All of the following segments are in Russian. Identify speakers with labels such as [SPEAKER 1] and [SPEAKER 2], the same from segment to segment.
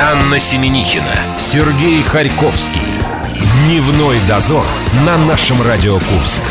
[SPEAKER 1] Анна Семенихина, Сергей Харьковский. Дневной дозор на нашем Радио Курск.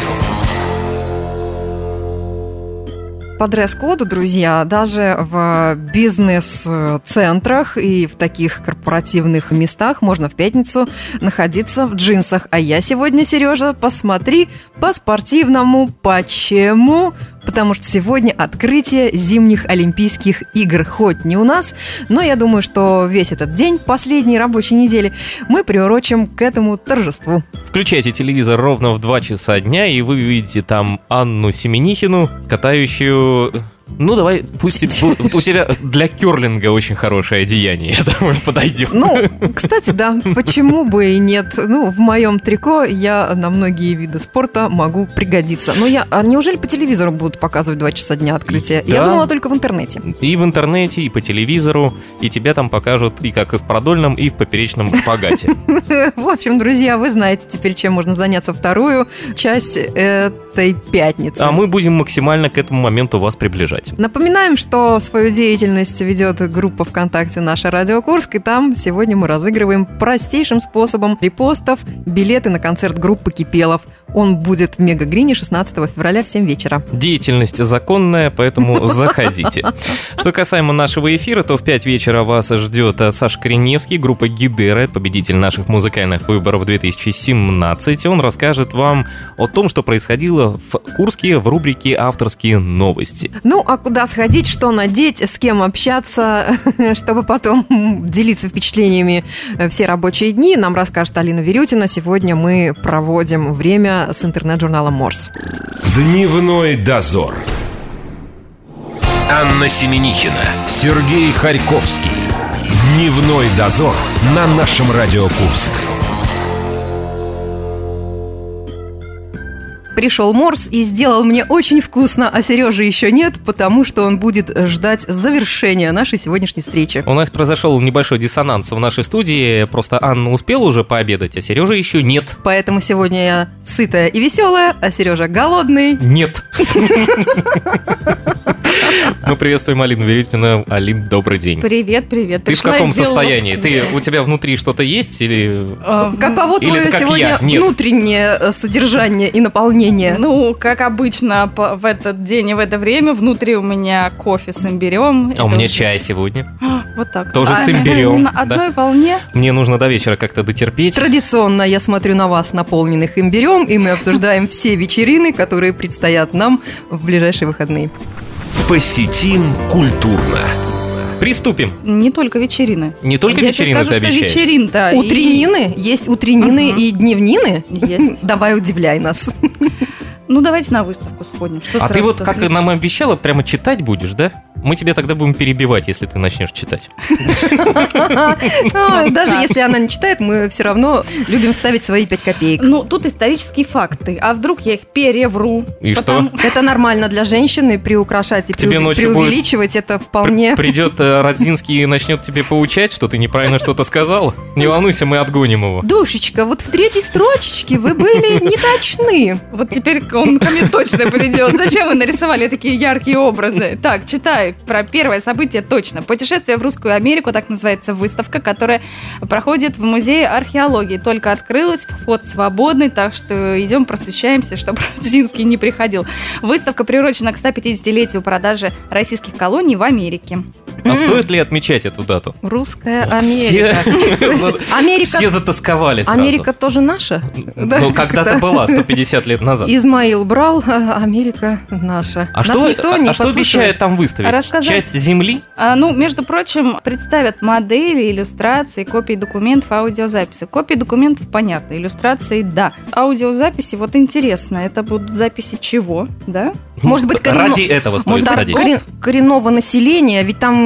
[SPEAKER 2] по дресс-коду, друзья, даже в бизнес-центрах и в таких корпоративных местах можно в пятницу находиться в джинсах. А я сегодня, Сережа, посмотри по-спортивному. Почему? Потому что сегодня открытие зимних Олимпийских игр. Хоть не у нас, но я думаю, что весь этот день, последней рабочей недели, мы приурочим к этому торжеству.
[SPEAKER 3] Включайте телевизор ровно в 2 часа дня, и вы увидите там Анну Семенихину, катающую ну, давай, пусть у тебя для керлинга очень хорошее одеяние, я думаю, подойдет.
[SPEAKER 2] Ну, кстати, да, почему бы и нет. Ну, в моем трико я на многие виды спорта могу пригодиться. Но я, а неужели по телевизору будут показывать два часа дня открытия? Да. Я думала только в интернете.
[SPEAKER 3] И в интернете, и по телевизору, и тебя там покажут и как и в продольном, и в поперечном пагате.
[SPEAKER 2] В общем, друзья, вы знаете теперь, чем можно заняться вторую часть этой пятницы.
[SPEAKER 3] А мы будем максимально к этому моменту вас приближать
[SPEAKER 2] делать. Напоминаем, что свою деятельность ведет группа ВКонтакте «Наша Радио Курск», и там сегодня мы разыгрываем простейшим способом репостов билеты на концерт группы «Кипелов». Он будет в Мегагрине 16 февраля в 7 вечера.
[SPEAKER 3] Деятельность законная, поэтому заходите. Что касаемо нашего эфира, то в 5 вечера вас ждет Саша Кореневский, группа Гидера, победитель наших музыкальных выборов 2017. Он расскажет вам о том, что происходило в Курске в рубрике «Авторские новости».
[SPEAKER 2] Ну, а куда сходить, что надеть, с кем общаться, чтобы потом делиться впечатлениями все рабочие дни, нам расскажет Алина Верютина. Сегодня мы проводим время с интернет-журналом Морс.
[SPEAKER 1] Дневной дозор. Анна Семенихина, Сергей Харьковский. Дневной дозор на нашем Радио Курск.
[SPEAKER 2] Пришел Морс и сделал мне очень вкусно, а Сережи еще нет, потому что он будет ждать завершения нашей сегодняшней встречи.
[SPEAKER 3] У нас произошел небольшой диссонанс в нашей студии. Просто Анна успела уже пообедать, а Сережа еще нет.
[SPEAKER 2] Поэтому сегодня я сытая и веселая, а Сережа голодный.
[SPEAKER 3] Нет. Мы приветствуем Алину Верютину. Алин, добрый день.
[SPEAKER 4] Привет, привет.
[SPEAKER 3] Ты в каком состоянии? Ты, у тебя внутри что-то есть или...
[SPEAKER 2] А, Каково твое сегодня внутреннее э, содержание и наполнение?
[SPEAKER 4] Ну, как обычно в этот день и в это время внутри у меня кофе с имбирем.
[SPEAKER 3] А у меня чай сегодня.
[SPEAKER 4] Вот так.
[SPEAKER 3] Тоже с имбирем.
[SPEAKER 4] На одной волне.
[SPEAKER 3] Мне нужно до вечера как-то дотерпеть.
[SPEAKER 2] Традиционно я смотрю на вас, наполненных имбирем, и мы обсуждаем все вечерины, которые предстоят нам в ближайшие выходные.
[SPEAKER 1] Посетим культурно.
[SPEAKER 3] Приступим.
[SPEAKER 4] Не только вечерины.
[SPEAKER 3] Не только Я вечерины
[SPEAKER 4] скажу,
[SPEAKER 3] ты обещаешь?
[SPEAKER 4] что вечерин-то.
[SPEAKER 2] Утреннины? И... Есть утреннины угу. и дневнины?
[SPEAKER 4] Есть.
[SPEAKER 2] Давай удивляй нас.
[SPEAKER 4] Ну, давайте на выставку сходим.
[SPEAKER 3] Что а ты вот, как нам обещала, прямо читать будешь, да? Мы тебе тогда будем перебивать, если ты начнешь читать.
[SPEAKER 2] Даже если она не читает, мы все равно любим ставить свои пять копеек.
[SPEAKER 4] Ну, тут исторические факты. А вдруг я их перевру?
[SPEAKER 3] И что?
[SPEAKER 2] Это нормально для женщины приукрашать и преувеличивать. Это вполне...
[SPEAKER 3] Придет э, Родзинский и начнет тебе поучать, что ты неправильно что-то сказал. Не волнуйся, мы отгоним его.
[SPEAKER 2] Душечка, вот в третьей строчечке вы были не точны.
[SPEAKER 4] Вот теперь он ко мне точно придет. Зачем вы нарисовали такие яркие образы? Так, читай про первое событие точно. Путешествие в Русскую Америку, так называется выставка, которая проходит в Музее археологии. Только открылась, вход свободный, так что идем просвещаемся, чтобы Родзинский не приходил. Выставка приурочена к 150-летию продажи российских колоний в Америке.
[SPEAKER 3] А стоит ли отмечать эту дату?
[SPEAKER 2] Русская Америка.
[SPEAKER 3] Америка. Все затасковали сразу.
[SPEAKER 2] Америка тоже наша?
[SPEAKER 3] Ну, когда-то была, 150 лет назад.
[SPEAKER 2] Измаил брал, а Америка наша.
[SPEAKER 3] А что, а что обещают там выставить? Рассказать? Часть земли?
[SPEAKER 4] А, ну, между прочим, представят модели, иллюстрации, копии документов, аудиозаписи. Копии документов понятно, иллюстрации – да. Аудиозаписи, вот интересно, это будут записи чего, да?
[SPEAKER 2] Может быть,
[SPEAKER 3] коренно... ради этого стоит
[SPEAKER 2] Может. Корен... коренного населения, ведь там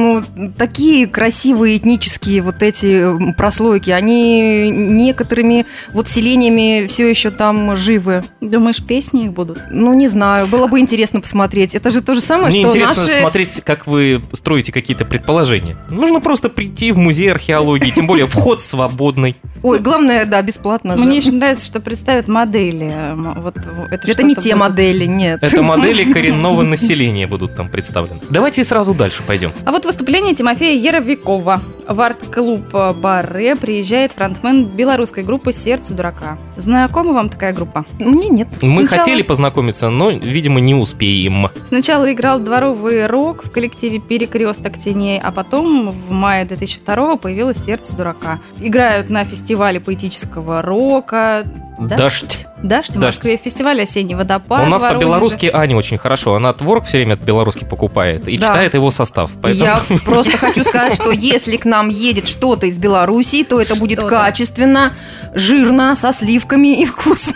[SPEAKER 2] такие красивые этнические вот эти прослойки, они некоторыми вот селениями все еще там живы.
[SPEAKER 4] Думаешь, песни их будут?
[SPEAKER 2] Ну, не знаю, было бы интересно посмотреть. Это же то же самое,
[SPEAKER 3] Мне
[SPEAKER 2] что
[SPEAKER 3] интересно
[SPEAKER 2] наши...
[SPEAKER 3] смотреть, как вы строите какие-то предположения. Нужно просто прийти в музей археологии, тем более вход свободный.
[SPEAKER 2] Ой, главное, да, бесплатно
[SPEAKER 4] же. Мне очень нравится, что представят модели. Вот,
[SPEAKER 2] это это не те модели, нет.
[SPEAKER 3] Это модели коренного населения будут там представлены. Давайте сразу дальше пойдем.
[SPEAKER 4] А вот выступление Тимофея Яровикова. В арт-клуб Барре приезжает фронтмен белорусской группы «Сердце дурака». Знакома вам такая группа?
[SPEAKER 2] Мне нет.
[SPEAKER 3] Мы
[SPEAKER 4] Сначала-
[SPEAKER 3] хотели познакомиться, но, видимо, не успеем.
[SPEAKER 4] Сначала играл дворовый рок в коллективе «Перекресток теней», а потом в мае 2002 появилось «Сердце дурака». Играют на фестивале поэтического рока.
[SPEAKER 3] Дождь.
[SPEAKER 4] Дождь в
[SPEAKER 3] Дождь.
[SPEAKER 4] Москве, фестиваль «Осенний водопад»
[SPEAKER 3] У нас по-белорусски Аня очень хорошо. Она творог все время по-белорусски покупает и
[SPEAKER 2] Да.
[SPEAKER 3] читает его состав. Поэтому...
[SPEAKER 2] Я просто хочу сказать, что если к нам едет что-то из Белоруссии, то это будет качественно, жирно, со сливками и вкусно.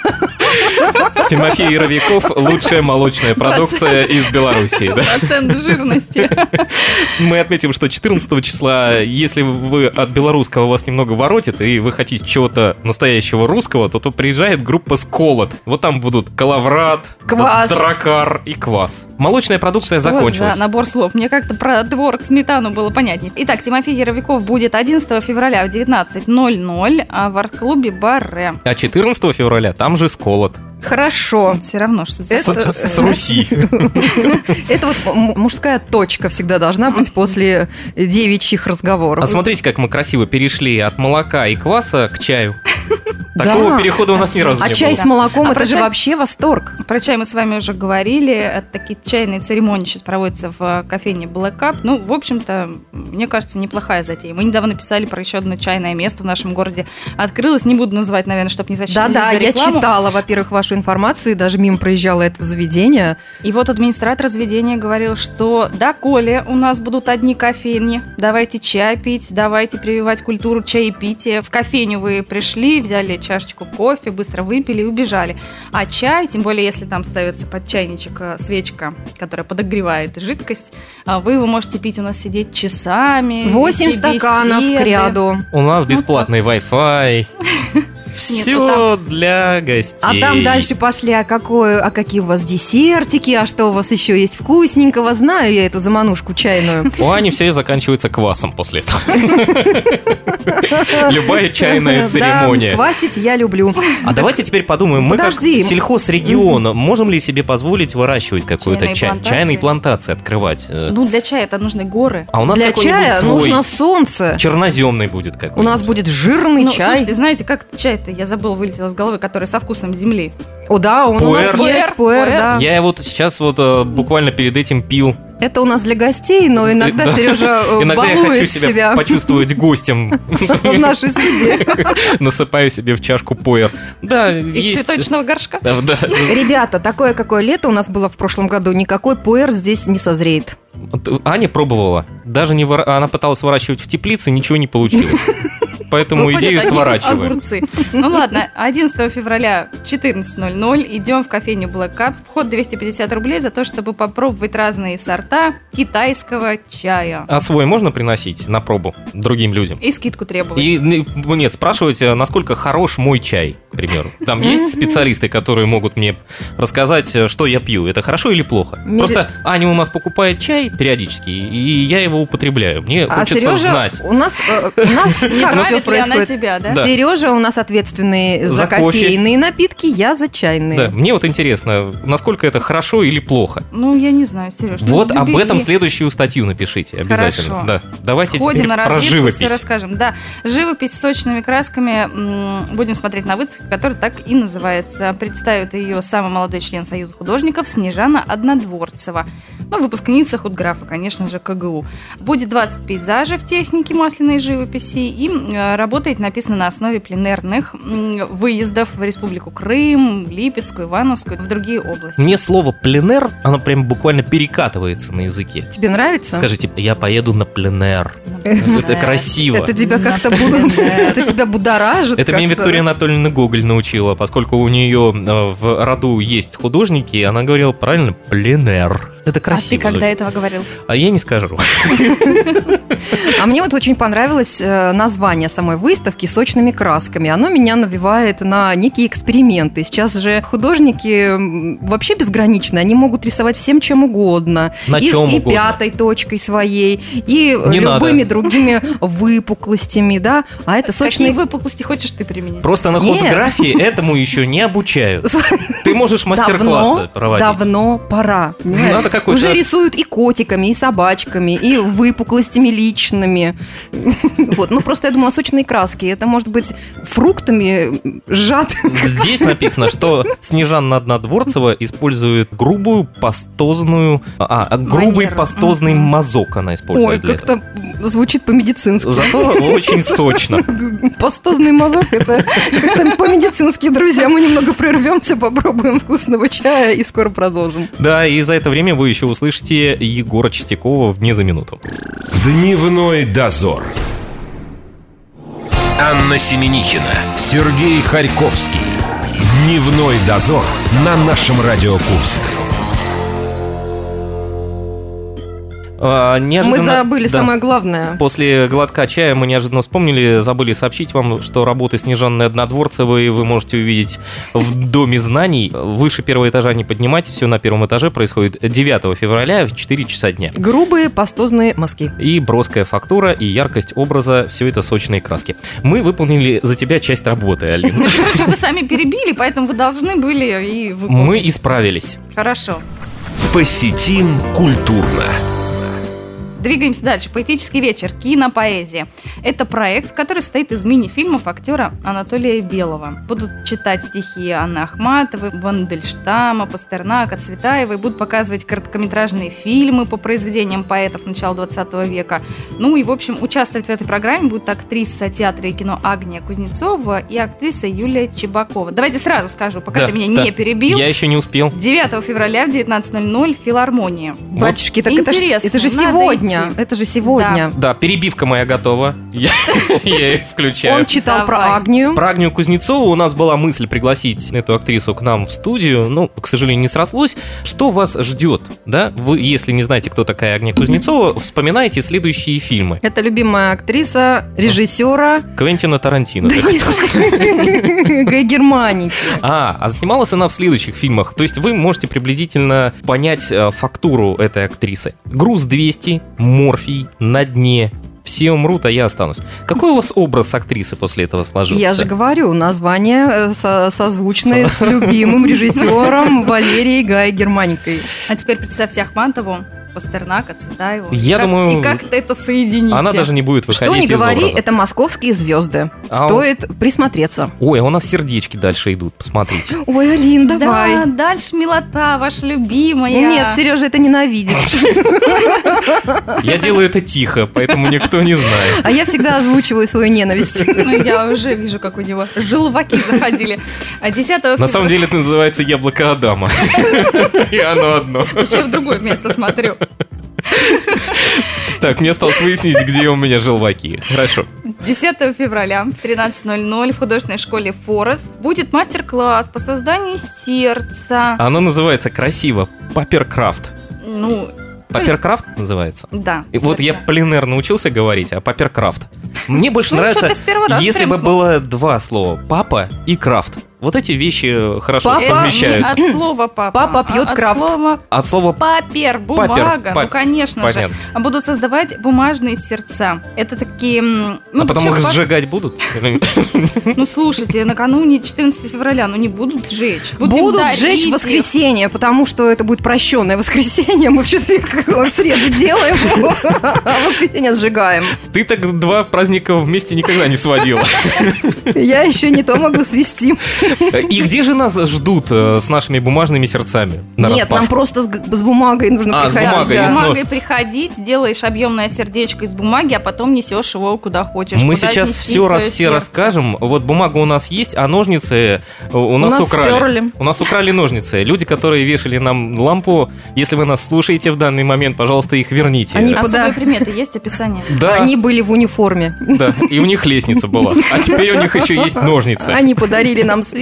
[SPEAKER 3] Тимофей Яровиков – лучшая молочная продукция из Белоруссии. да.
[SPEAKER 4] Процент жирности.
[SPEAKER 3] Мы отметим, что 14 числа, если вы от белорусского вас немного воротит, и вы хотите чего-то настоящего русского, то, то приезжает группа «Сколот». Вот там будут коловрат,
[SPEAKER 2] Квас.
[SPEAKER 3] дракар и квас. Молочная продукция
[SPEAKER 4] Вот
[SPEAKER 3] закончилась.
[SPEAKER 4] за набор слов. Мне как-то про творог, сметану было понятнее. Итак, Тимофей Яровиков будет 11 февраля в 19.00 а в арт-клубе Барре.
[SPEAKER 3] А 14 февраля там же «Сколот».
[SPEAKER 2] Хорошо.
[SPEAKER 4] Все равно, что
[SPEAKER 3] С,
[SPEAKER 2] Это-
[SPEAKER 3] с Руси.
[SPEAKER 2] Это вот мужская точка всегда должна быть после девичьих разговоров.
[SPEAKER 3] А смотрите, как мы красиво перешли от молока и кваса к чаю.
[SPEAKER 2] Да.
[SPEAKER 3] Такого перехода у нас ни разу
[SPEAKER 2] А
[SPEAKER 3] не
[SPEAKER 2] чай
[SPEAKER 3] было.
[SPEAKER 2] с молоком
[SPEAKER 4] А
[SPEAKER 2] это же
[SPEAKER 4] чай?
[SPEAKER 2] вообще восторг.
[SPEAKER 4] Про чай мы с вами уже говорили. Это Такие чайные церемонии сейчас проводятся в э, кофейне Black Cup. Ну, в общем-то, мне кажется, неплохая затея. Мы недавно писали про еще одно чайное место в нашем городе. Открылось, не буду называть, наверное, чтобы не зачитать
[SPEAKER 2] Да-да,
[SPEAKER 4] за
[SPEAKER 2] я читала, во-первых, вашу информацию и даже мимо проезжала это заведение.
[SPEAKER 4] И вот администратор заведения говорил, что да, Коля, у нас будут одни кофейни, давайте чай пить, давайте прививать культуру чаепития. В кофейню вы пришли, взяли чашечку кофе, быстро выпили и убежали. А чай, тем более если там ставится под чайничек э, свечка, которая подогревает жидкость, а вы его можете пить у нас сидеть часами.
[SPEAKER 2] Восемь стаканов
[SPEAKER 4] беседы.
[SPEAKER 2] к ряду.
[SPEAKER 3] У нас бесплатный Wi-Fi. Все
[SPEAKER 4] ну
[SPEAKER 3] для гостей.
[SPEAKER 2] А там дальше пошли, а, какое, а какие у вас десертики, а что у вас еще есть вкусненького. Знаю я эту заманушку чайную.
[SPEAKER 3] У Ани все заканчивается квасом после этого. Любая чайная
[SPEAKER 2] Да,
[SPEAKER 3] церемония.
[SPEAKER 2] квасить я люблю.
[SPEAKER 3] А давайте теперь подумаем, мы как
[SPEAKER 2] Подожди.
[SPEAKER 3] сельхозрегион, можем ли себе позволить выращивать какой-то
[SPEAKER 4] Чайные
[SPEAKER 3] чай, чайные плантации открывать? Э,
[SPEAKER 4] Ну, для чая это нужны горы.
[SPEAKER 3] А у нас
[SPEAKER 2] Для чая
[SPEAKER 3] свой
[SPEAKER 2] нужно солнце.
[SPEAKER 3] черноземный будет какой-нибудь.
[SPEAKER 2] У нас будет жирный
[SPEAKER 4] Ну,
[SPEAKER 2] чай.
[SPEAKER 4] слушайте, знаете, как чай-то, я забыла, вылетел из головы, который со вкусом земли.
[SPEAKER 2] О, да, он у нас
[SPEAKER 3] Пуэр.
[SPEAKER 2] есть пуэр,
[SPEAKER 4] Пуэр.
[SPEAKER 2] да.
[SPEAKER 3] Я вот сейчас вот э, буквально перед этим пил.
[SPEAKER 2] Это у нас для гостей, но иногда
[SPEAKER 3] Да.
[SPEAKER 2] Сережа э,
[SPEAKER 3] Иногда я
[SPEAKER 2] балует
[SPEAKER 3] хочу себя,
[SPEAKER 2] себя
[SPEAKER 3] почувствовать гостем.
[SPEAKER 2] в нашей студии.
[SPEAKER 3] Насыпаю себе в чашку пуэр. Да,
[SPEAKER 4] Из
[SPEAKER 3] есть...
[SPEAKER 4] цветочного горшка.
[SPEAKER 3] Да, да.
[SPEAKER 2] Ребята, такое какое лето у нас было в прошлом году, никакой пуэр здесь не созреет.
[SPEAKER 3] Аня пробовала. Даже не выра- она пыталась выращивать в теплице, ничего не получилось. Поэтому
[SPEAKER 4] Выходят
[SPEAKER 3] идею сворачиваем.
[SPEAKER 4] огурцы. Ну ладно, 11 февраля в 14.00 идем в кофейню Black Cup. Вход 250 рублей за то, чтобы попробовать разные сорта китайского чая.
[SPEAKER 3] А свой можно приносить на пробу другим людям?
[SPEAKER 4] И скидку требовать.
[SPEAKER 3] И ну, нет, спрашивать, э, насколько хорош мой чай, к примеру. Там есть специалисты, которые могут мне рассказать, э, что я пью. Это хорошо или плохо?
[SPEAKER 2] Мире-
[SPEAKER 3] Просто Аня у нас покупает чай периодически, и я его употребляю. Мне
[SPEAKER 2] А
[SPEAKER 3] хочется
[SPEAKER 2] Сережа
[SPEAKER 3] знать.
[SPEAKER 2] у нас, э, у нас как все происходит?
[SPEAKER 4] тебя, да?
[SPEAKER 3] Да.
[SPEAKER 2] Сережа у нас ответственный за,
[SPEAKER 3] За кофе.
[SPEAKER 2] кофейные напитки, я за чайные.
[SPEAKER 3] Да, мне вот интересно, насколько это хорошо или плохо.
[SPEAKER 4] Ну, я не знаю, Сереж. ну,
[SPEAKER 3] Вот об
[SPEAKER 4] любили.
[SPEAKER 3] этом следующую статью напишите обязательно.
[SPEAKER 4] Хорошо.
[SPEAKER 3] Да. Давайте
[SPEAKER 4] Сходим
[SPEAKER 3] теперь
[SPEAKER 4] на
[SPEAKER 3] про
[SPEAKER 4] разведку,
[SPEAKER 3] живопись.
[SPEAKER 4] все расскажем. Да, живопись с сочными красками. Будем смотреть на выставку, которая так и называется. Представит ее самый молодой член Союза художников Снежана Однодворцева. Ну, выпускница худграфа, конечно же, КГУ. Будет 20 пейзажей в технике масляной живописи. И э, работает написано на основе пленерных выездов в Республику Крым, Липецкую, Ивановскую, в другие области.
[SPEAKER 3] Мне слово пленер, оно прям буквально перекатывается на языке.
[SPEAKER 2] Тебе нравится?
[SPEAKER 3] Скажите, я поеду на пленер. Это красиво.
[SPEAKER 2] Это тебя как-то это тебя будоражит.
[SPEAKER 3] Это меня. Виктория Анатольевна Гоголь научила, поскольку у нее э, в роду есть художники, и она говорила правильно пленер. Это
[SPEAKER 4] А
[SPEAKER 3] красиво.
[SPEAKER 4] ты когда
[SPEAKER 3] звучит.
[SPEAKER 4] этого говорил?
[SPEAKER 3] А я не скажу.
[SPEAKER 2] А мне вот очень понравилось э, название самой выставки «Сочными красками». Оно меня навевает на некие эксперименты. Сейчас же художники вообще безграничны. Они могут рисовать всем чем угодно.
[SPEAKER 3] На
[SPEAKER 2] и,
[SPEAKER 3] чем
[SPEAKER 2] и
[SPEAKER 3] угодно.
[SPEAKER 2] пятой точкой своей, и э,
[SPEAKER 3] Не
[SPEAKER 2] любыми
[SPEAKER 3] надо.
[SPEAKER 2] другими выпуклостями, да. А это
[SPEAKER 4] Какие
[SPEAKER 2] сочные...
[SPEAKER 4] выпуклости хочешь ты применить?
[SPEAKER 3] Просто на
[SPEAKER 2] Нет.
[SPEAKER 3] Фотографии этому еще не обучают. Ты можешь мастер-классы проводить.
[SPEAKER 2] давно пора.
[SPEAKER 3] какой-то...
[SPEAKER 2] Уже рисуют и котиками, и собачками, и выпуклостями личными. Вот, ну просто я думала, сочные краски. Это может быть фруктами сжатыми.
[SPEAKER 3] Здесь написано, что Снежанна Однодворцева использует грубую пастозную... А, грубый
[SPEAKER 4] Манеру.
[SPEAKER 3] пастозный
[SPEAKER 4] Мгм.
[SPEAKER 3] мазок она использует
[SPEAKER 2] Ой, как-то звучит по-медицински.
[SPEAKER 3] Зато очень сочно.
[SPEAKER 2] Пастозный мазок это как-то по-медицински, друзья. Мы немного прервемся, попробуем вкусного чая и скоро продолжим.
[SPEAKER 3] Да, и за это время вы еще услышите Егора Чистякова вне за минуту.
[SPEAKER 1] Дневной дозор. Анна Семенихина, Сергей Харьковский. Дневной дозор на нашем Радио Курск.
[SPEAKER 3] А,
[SPEAKER 2] Мы
[SPEAKER 3] неожиданно-
[SPEAKER 2] забыли
[SPEAKER 3] да.
[SPEAKER 2] самое главное.
[SPEAKER 3] После глотка чая мы неожиданно вспомнили, забыли сообщить вам, что работы Снежанны Однодворцевой вы можете увидеть в Доме знаний. Выше первого этажа не поднимайте, все на первом этаже происходит 9 февраля в 4 часа дня.
[SPEAKER 2] Грубые пастозные мазки.
[SPEAKER 3] И броская фактура, и яркость образа, все это сочные краски. Мы выполнили за тебя часть работы, Алина.
[SPEAKER 4] Прочим, вы сами перебили, поэтому вы должны были и выполнить.
[SPEAKER 3] Мы исправились.
[SPEAKER 4] Хорошо.
[SPEAKER 1] Посетим культурно.
[SPEAKER 4] Двигаемся дальше. Поэтический вечер. Кинопоэзия. Это проект, который состоит из мини-фильмов актера Анатолия Белого. Будут читать стихи Анны Ахматовой, Вандельштама, Пастернака, Цветаевой. Будут показывать короткометражные фильмы по произведениям поэтов начала 20 века. Ну и, в общем, участвовать в этой программе будут актриса театра и кино Агния Кузнецова и актриса Юлия Чебакова. Давайте сразу скажу, пока
[SPEAKER 3] Да,
[SPEAKER 4] ты меня
[SPEAKER 3] да.
[SPEAKER 4] не перебил.
[SPEAKER 3] Я еще не успел.
[SPEAKER 4] 9 февраля в 19.00 в филармонии.
[SPEAKER 2] Батюшки, так это,
[SPEAKER 4] Интересно,
[SPEAKER 2] это же
[SPEAKER 4] надо
[SPEAKER 2] сегодня. Это же сегодня.
[SPEAKER 3] Да, перебивка моя готова. Я я ее включаю.
[SPEAKER 2] Он читал про. Агнию.
[SPEAKER 3] Про Агнию Кузнецову у нас была мысль пригласить эту актрису к нам в студию, но, к сожалению, не срослось. Что вас ждет, да? Вы, если не знаете, кто такая Агния Кузнецова, вспоминайте следующие фильмы.
[SPEAKER 2] Это любимая актриса, режиссера
[SPEAKER 3] Квентина Тарантино.
[SPEAKER 2] Да Гай Германики.
[SPEAKER 3] А, а снималась она в следующих фильмах. То есть вы можете приблизительно понять э, фактуру этой актрисы. Груз 200, морфий, на дне. Все умрут, а я останусь. Какой у вас образ актрисы после этого сложился?
[SPEAKER 2] Я же говорю, название э, со- созвучное с любимым режиссером Валерией Гай Германикой.
[SPEAKER 4] А теперь представьте Ахматову, Пастернака, Цветаеву.
[SPEAKER 3] Я
[SPEAKER 4] Как-
[SPEAKER 3] думаю,
[SPEAKER 4] И как-то это соедините.
[SPEAKER 3] Она даже не будет выходить
[SPEAKER 2] Что не говори,
[SPEAKER 3] образа.
[SPEAKER 2] это московские звезды.
[SPEAKER 3] А
[SPEAKER 2] Стоит присмотреться.
[SPEAKER 3] Ой, а у нас сердечки дальше идут, посмотрите.
[SPEAKER 2] Ой, Алин,
[SPEAKER 4] Да,
[SPEAKER 2] давай.
[SPEAKER 4] дальше милота, ваша любимая.
[SPEAKER 2] Нет, Сережа это ненавидит.
[SPEAKER 3] Я делаю это тихо, поэтому никто не знает.
[SPEAKER 2] А я всегда озвучиваю свою ненависть.
[SPEAKER 4] Ну, я уже вижу, как у него желваки заходили. А 10 февраля...
[SPEAKER 3] На самом деле это называется яблоко Адама. И оно одно.
[SPEAKER 4] Вообще я в другое место смотрю.
[SPEAKER 3] Так, мне осталось выяснить, где у меня желваки. Хорошо.
[SPEAKER 4] 10 февраля в 13.00 в художественной школе «Форест» будет мастер-класс по созданию сердца.
[SPEAKER 3] Оно называется красиво Паперкрафт.
[SPEAKER 4] Ну,
[SPEAKER 3] papercraft называется?
[SPEAKER 4] да.
[SPEAKER 3] И вот я пленэр научился говорить, а papercraft. Мне больше
[SPEAKER 4] Ну,
[SPEAKER 3] нравится, если бы было два слова «папа» и «крафт». Вот эти вещи хорошо
[SPEAKER 2] Папа
[SPEAKER 4] Это не
[SPEAKER 3] совмещаются.
[SPEAKER 4] от слова папа.
[SPEAKER 2] Папа пьет
[SPEAKER 4] а от
[SPEAKER 2] крафт.
[SPEAKER 4] слова
[SPEAKER 3] От слова
[SPEAKER 4] paper, бумага.
[SPEAKER 3] пап-
[SPEAKER 4] ну, конечно же.
[SPEAKER 3] понятно.
[SPEAKER 4] А будут создавать бумажные сердца. Это такие... Ну,
[SPEAKER 3] а потом их
[SPEAKER 4] пап-
[SPEAKER 3] сжигать будут?
[SPEAKER 4] Ну, слушайте, накануне 14 февраля, ну, не будут сжечь. Будем
[SPEAKER 2] Будут сжечь в воскресенье, потому что это будет прощенное воскресенье. Мы в четверг, в среду делаем, а в воскресенье сжигаем.
[SPEAKER 3] Ты так два праздника вместе никогда не сводила.
[SPEAKER 2] Я еще не то могу свести.
[SPEAKER 3] И где же нас ждут э, с нашими бумажными сердцами?
[SPEAKER 2] Нет, нам просто с, бумагой нужно
[SPEAKER 3] А, с
[SPEAKER 2] приходить.
[SPEAKER 4] С бумагой приходить, делаешь объемное сердечко из бумаги, а потом несешь его куда хочешь.
[SPEAKER 3] Мы сейчас все, раз, все расскажем. Вот бумага у нас есть, а ножницы э, у нас, украли. У нас украли ножницы. Люди, которые вешали нам лампу, если вы нас слушаете в данный момент, пожалуйста, их верните.
[SPEAKER 2] Они-
[SPEAKER 4] Особые приметы есть описание.
[SPEAKER 3] Да,
[SPEAKER 2] Они были в униформе.
[SPEAKER 3] да, и у них лестница была. А теперь у них еще есть ножницы.
[SPEAKER 2] Они подарили нам свет,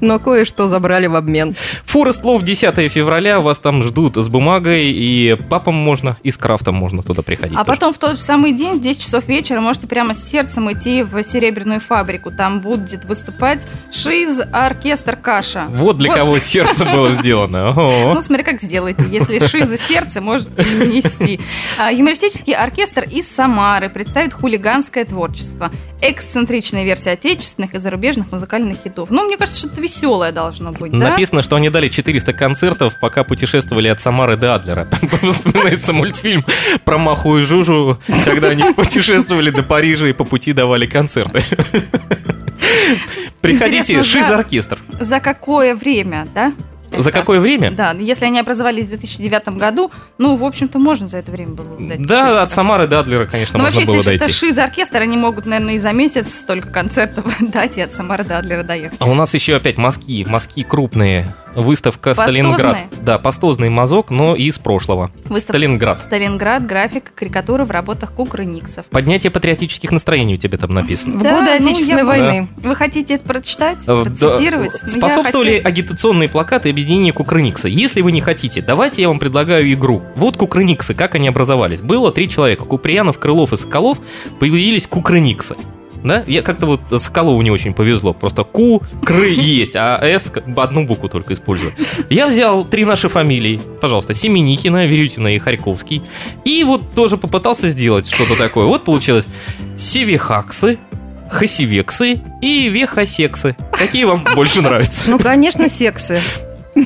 [SPEAKER 2] но кое-что забрали в обмен.
[SPEAKER 3] Форест Лов 10 февраля, вас там ждут с бумагой, и папам можно, и с крафтом можно туда приходить.
[SPEAKER 4] А
[SPEAKER 3] тоже.
[SPEAKER 4] потом в тот же самый день, в 10 часов вечера, можете прямо с сердцем идти в серебряную фабрику. Там будет выступать Шиз оркестр Каша.
[SPEAKER 3] Вот для кого сердце было сделано.
[SPEAKER 4] Ну, смотри, как сделаете. Если шиза сердце, может нести. А, Юмористический оркестр из Самары представит хулиганское творчество. Эксцентричная версия отечественных и зарубежных музыкальных хитов. Ну, мне мне кажется, что-то веселое должно быть, да?
[SPEAKER 3] Написано, что они дали 400 концертов, пока путешествовали от Самары до Адлера. Вспоминается мультфильм про Маху и Жужу, когда они путешествовали до Парижа и по пути давали концерты. Приходите,
[SPEAKER 4] Интересно,
[SPEAKER 3] Шиз
[SPEAKER 4] да.
[SPEAKER 3] оркестр.
[SPEAKER 4] За какое время, да?
[SPEAKER 3] За
[SPEAKER 4] Это-
[SPEAKER 3] какое время?
[SPEAKER 4] Да, если они образовались в 2009 году, ну, в общем-то, можно за это время было дать.
[SPEAKER 3] Да, от
[SPEAKER 4] концертов.
[SPEAKER 3] Самары до Адлера, конечно,
[SPEAKER 4] Ну,
[SPEAKER 3] можно
[SPEAKER 4] вообще,
[SPEAKER 3] было
[SPEAKER 4] если это
[SPEAKER 3] дойти.
[SPEAKER 4] шиз оркестр, они могут, наверное, и за месяц столько концертов дать и от Самары до Адлера доехать.
[SPEAKER 3] А у нас еще опять мазки, мазки крупные. Выставка
[SPEAKER 4] Пастозные?
[SPEAKER 3] Сталинград. Да, пастозный мазок, но из прошлого.
[SPEAKER 4] Выставка
[SPEAKER 3] Сталинград.
[SPEAKER 4] Сталинград, график, карикатуры в работах Кукрыниксов.
[SPEAKER 3] Поднятие патриотических настроений у тебя там написано.
[SPEAKER 2] В
[SPEAKER 4] Да,
[SPEAKER 2] годы
[SPEAKER 4] ну,
[SPEAKER 2] Отечественной войны.
[SPEAKER 4] Вы хотите это прочитать,
[SPEAKER 3] Э, да,
[SPEAKER 4] процитировать? Ну,
[SPEAKER 3] Способствовали
[SPEAKER 4] хотела-
[SPEAKER 3] агитационные плакаты объединения Кукрыникса. Если вы не хотите, давайте я вам предлагаю игру. Вот Кукрыниксы, как они образовались. Было три человека. Куприянов, Крылов и Соколов. Появились Кукрыниксы. Да? Я как-то вот Соколову не очень повезло. Просто Ку, Кры есть, а С одну букву только использую. Я взял три наши фамилии. Пожалуйста, Семенихина, Верютина и Харьковский. И вот тоже попытался сделать что-то такое. Вот получилось Севихаксы, Хасивексы и Вехасексы. Какие вам больше нравятся?
[SPEAKER 2] Ну, конечно, сексы.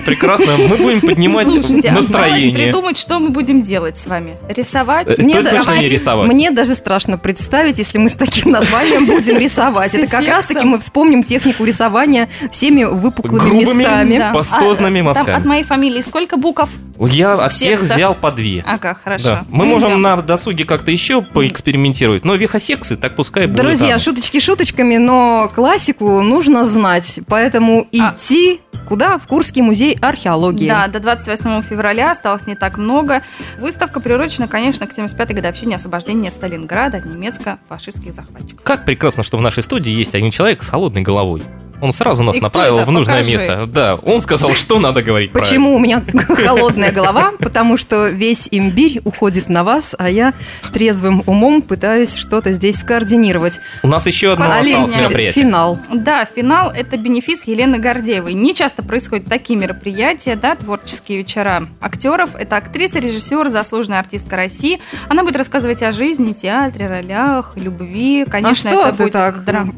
[SPEAKER 3] Прекрасно, мы будем поднимать
[SPEAKER 4] Слушайте,
[SPEAKER 3] настроение.
[SPEAKER 4] придумать, что мы будем делать с вами. Рисовать?
[SPEAKER 3] Э,
[SPEAKER 2] Мне да-
[SPEAKER 3] точно не рисовать.
[SPEAKER 2] Мне даже страшно представить, если мы с таким названием будем рисовать. Это как раз-таки мы вспомним технику рисования всеми выпуклыми
[SPEAKER 3] Грубыми
[SPEAKER 2] местами.
[SPEAKER 4] Да.
[SPEAKER 3] Пастозными
[SPEAKER 4] А,
[SPEAKER 3] мазками.
[SPEAKER 4] Там от моей фамилии сколько букв?
[SPEAKER 3] Я от всех взял по две.
[SPEAKER 4] Ага, хорошо.
[SPEAKER 3] Да. Мы
[SPEAKER 4] Ну,
[SPEAKER 3] можем на досуге как-то еще поэкспериментировать, но вехосексы так пускай будут.
[SPEAKER 2] Друзья,
[SPEAKER 3] там.
[SPEAKER 2] шуточки шуточками, но классику нужно знать. Поэтому
[SPEAKER 4] А.
[SPEAKER 2] идти куда? В Курский музей археологии.
[SPEAKER 4] Да, до 28 февраля осталось не так много. Выставка приурочена, конечно, к 75-й годовщине освобождения Сталинграда от немецко-фашистских захватчиков.
[SPEAKER 3] Как прекрасно, что в нашей студии есть один человек с холодной головой. Он сразу нас
[SPEAKER 4] И кто
[SPEAKER 3] направил в нужное
[SPEAKER 4] Покажи.
[SPEAKER 3] место. Да, он сказал, что надо говорить
[SPEAKER 2] Почему у меня холодная голова? Потому что весь имбирь уходит на вас, а я трезвым умом пытаюсь что-то здесь скоординировать.
[SPEAKER 3] У нас еще одно осталось мероприятие.
[SPEAKER 2] финал.
[SPEAKER 4] Да, финал – это бенефис Елены Гордеевой. Не часто происходят такие мероприятия, да, творческие вечера актеров. Это актриса, режиссер, заслуженная артистка России. Она будет рассказывать о жизни, театре, ролях, любви. Конечно,
[SPEAKER 2] а что
[SPEAKER 4] это
[SPEAKER 2] ты
[SPEAKER 4] будет
[SPEAKER 2] так?
[SPEAKER 4] драма.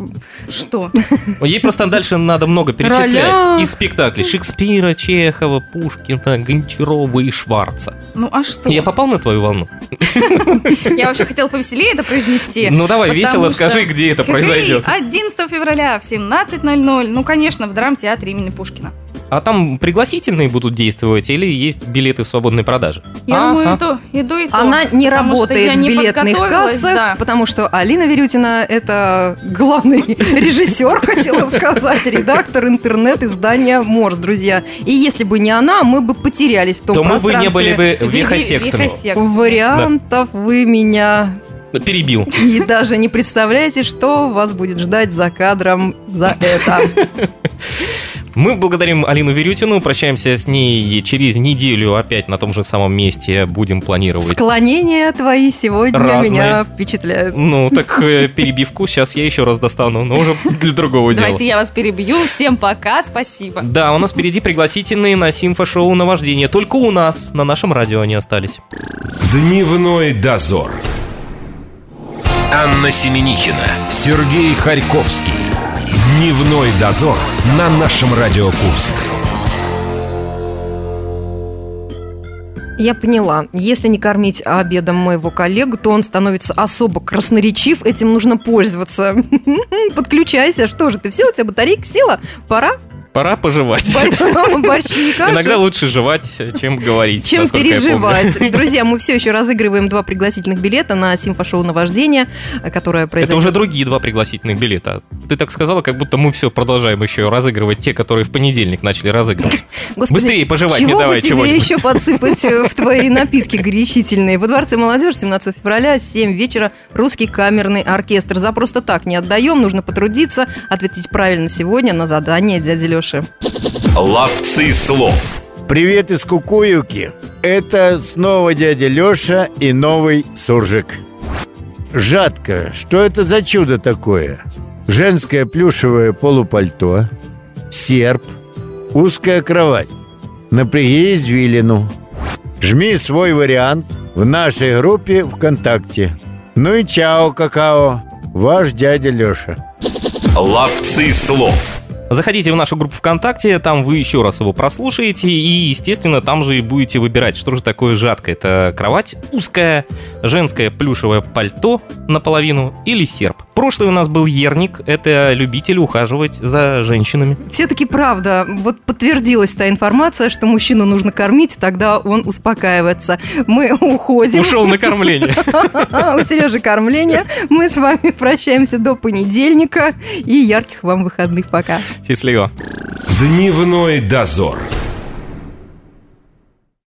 [SPEAKER 4] Что?
[SPEAKER 3] Ей просто дальше надо много перечислять. Из спектаклей Шекспира, Чехова, Пушкина, Гончарова и Шварца.
[SPEAKER 4] Ну а что?
[SPEAKER 3] Я попал на твою волну?
[SPEAKER 4] Я вообще хотела повеселее это произнести.
[SPEAKER 3] Ну давай, весело скажи, где это произойдет.
[SPEAKER 4] 11 февраля в 17.00. Ну, конечно, в драмтеатре имени Пушкина.
[SPEAKER 3] А там пригласительные будут действовать или есть билеты в свободной продаже?
[SPEAKER 4] Я думаю,
[SPEAKER 3] Ага.
[SPEAKER 4] и то, и то.
[SPEAKER 2] Она не работает в билетных кассах,
[SPEAKER 4] да.
[SPEAKER 2] потому что Алина Верютина – это главный режиссер, хотела сказать, редактор интернет-издания «Морс», друзья. И если бы не она, мы бы потерялись в том
[SPEAKER 3] То мы бы не были бы вехосексами.
[SPEAKER 4] Вехосекс.
[SPEAKER 2] Вариантов вы меня
[SPEAKER 3] Перебил.
[SPEAKER 2] и даже не представляете, что вас будет ждать за кадром за это.
[SPEAKER 3] Мы благодарим Алину Верютину, прощаемся с ней через неделю опять на том же самом месте. Будем планировать.
[SPEAKER 2] Склонения твои сегодня
[SPEAKER 3] Разные.
[SPEAKER 2] меня впечатляют.
[SPEAKER 3] Ну, так э, перебивку сейчас я еще раз достану, но уже для другого дела.
[SPEAKER 4] Давайте я вас перебью. Всем пока, спасибо.
[SPEAKER 3] Да, у нас впереди пригласительные на симфошоу «Наваждение». Только у нас, на нашем радио они остались.
[SPEAKER 1] Дневной дозор. Анна Семенихина, Сергей Харьковский. Дневной дозор на нашем Радио Курск.
[SPEAKER 2] Я поняла. Если не кормить обедом моего коллегу, то он становится особо красноречив. Этим нужно пользоваться. Подключайся. Что же ты? Все, у тебя батарейка села? Пора?
[SPEAKER 3] Пора пожевать. Иногда лучше жевать, чем говорить.
[SPEAKER 2] чем переживать. Друзья, мы все еще разыгрываем два пригласительных билета на симфошоу «Наваждение», которое
[SPEAKER 3] Это
[SPEAKER 2] произойдет
[SPEAKER 3] уже другие два пригласительных билета. Ты так сказала, как будто мы все продолжаем еще разыгрывать те, которые в понедельник начали разыгрывать.
[SPEAKER 2] Господи,
[SPEAKER 3] Быстрее пожевать
[SPEAKER 2] чего
[SPEAKER 3] давай
[SPEAKER 2] бы тебе еще подсыпать э, в твои напитки горячительные? Во Дворце молодежи 17 февраля, 7 вечера, русский камерный оркестр. За просто так не отдаем, нужно потрудиться, ответить правильно сегодня на задание дяди Леши.
[SPEAKER 1] Ловцы слов.
[SPEAKER 5] Привет из Кукуюки. Это снова дядя Леша и новый суржик. Жатка, что это за чудо такое? Женское плюшевое полупальто, серп, узкая кровать. Напряги извилину. Жми свой вариант в нашей группе ВКонтакте. Ну и чао, какао, ваш дядя Леша.
[SPEAKER 1] Ловцы слов.
[SPEAKER 3] Заходите в нашу группу ВКонтакте, там вы еще раз его прослушаете, и, естественно, там же и будете выбирать, что же такое жатка. Это кровать узкая, женское плюшевое пальто наполовину или серп. Прошлый у нас был Ерник, это любитель ухаживать за женщинами.
[SPEAKER 2] Все-таки правда, вот подтвердилась та информация, что мужчину нужно кормить, тогда он успокаивается. Мы уходим.
[SPEAKER 3] Ушел на кормление.
[SPEAKER 2] У Сережи кормление. Мы с вами прощаемся до понедельника и ярких вам выходных. Пока.
[SPEAKER 3] Счастливо.
[SPEAKER 1] Дневной дозор.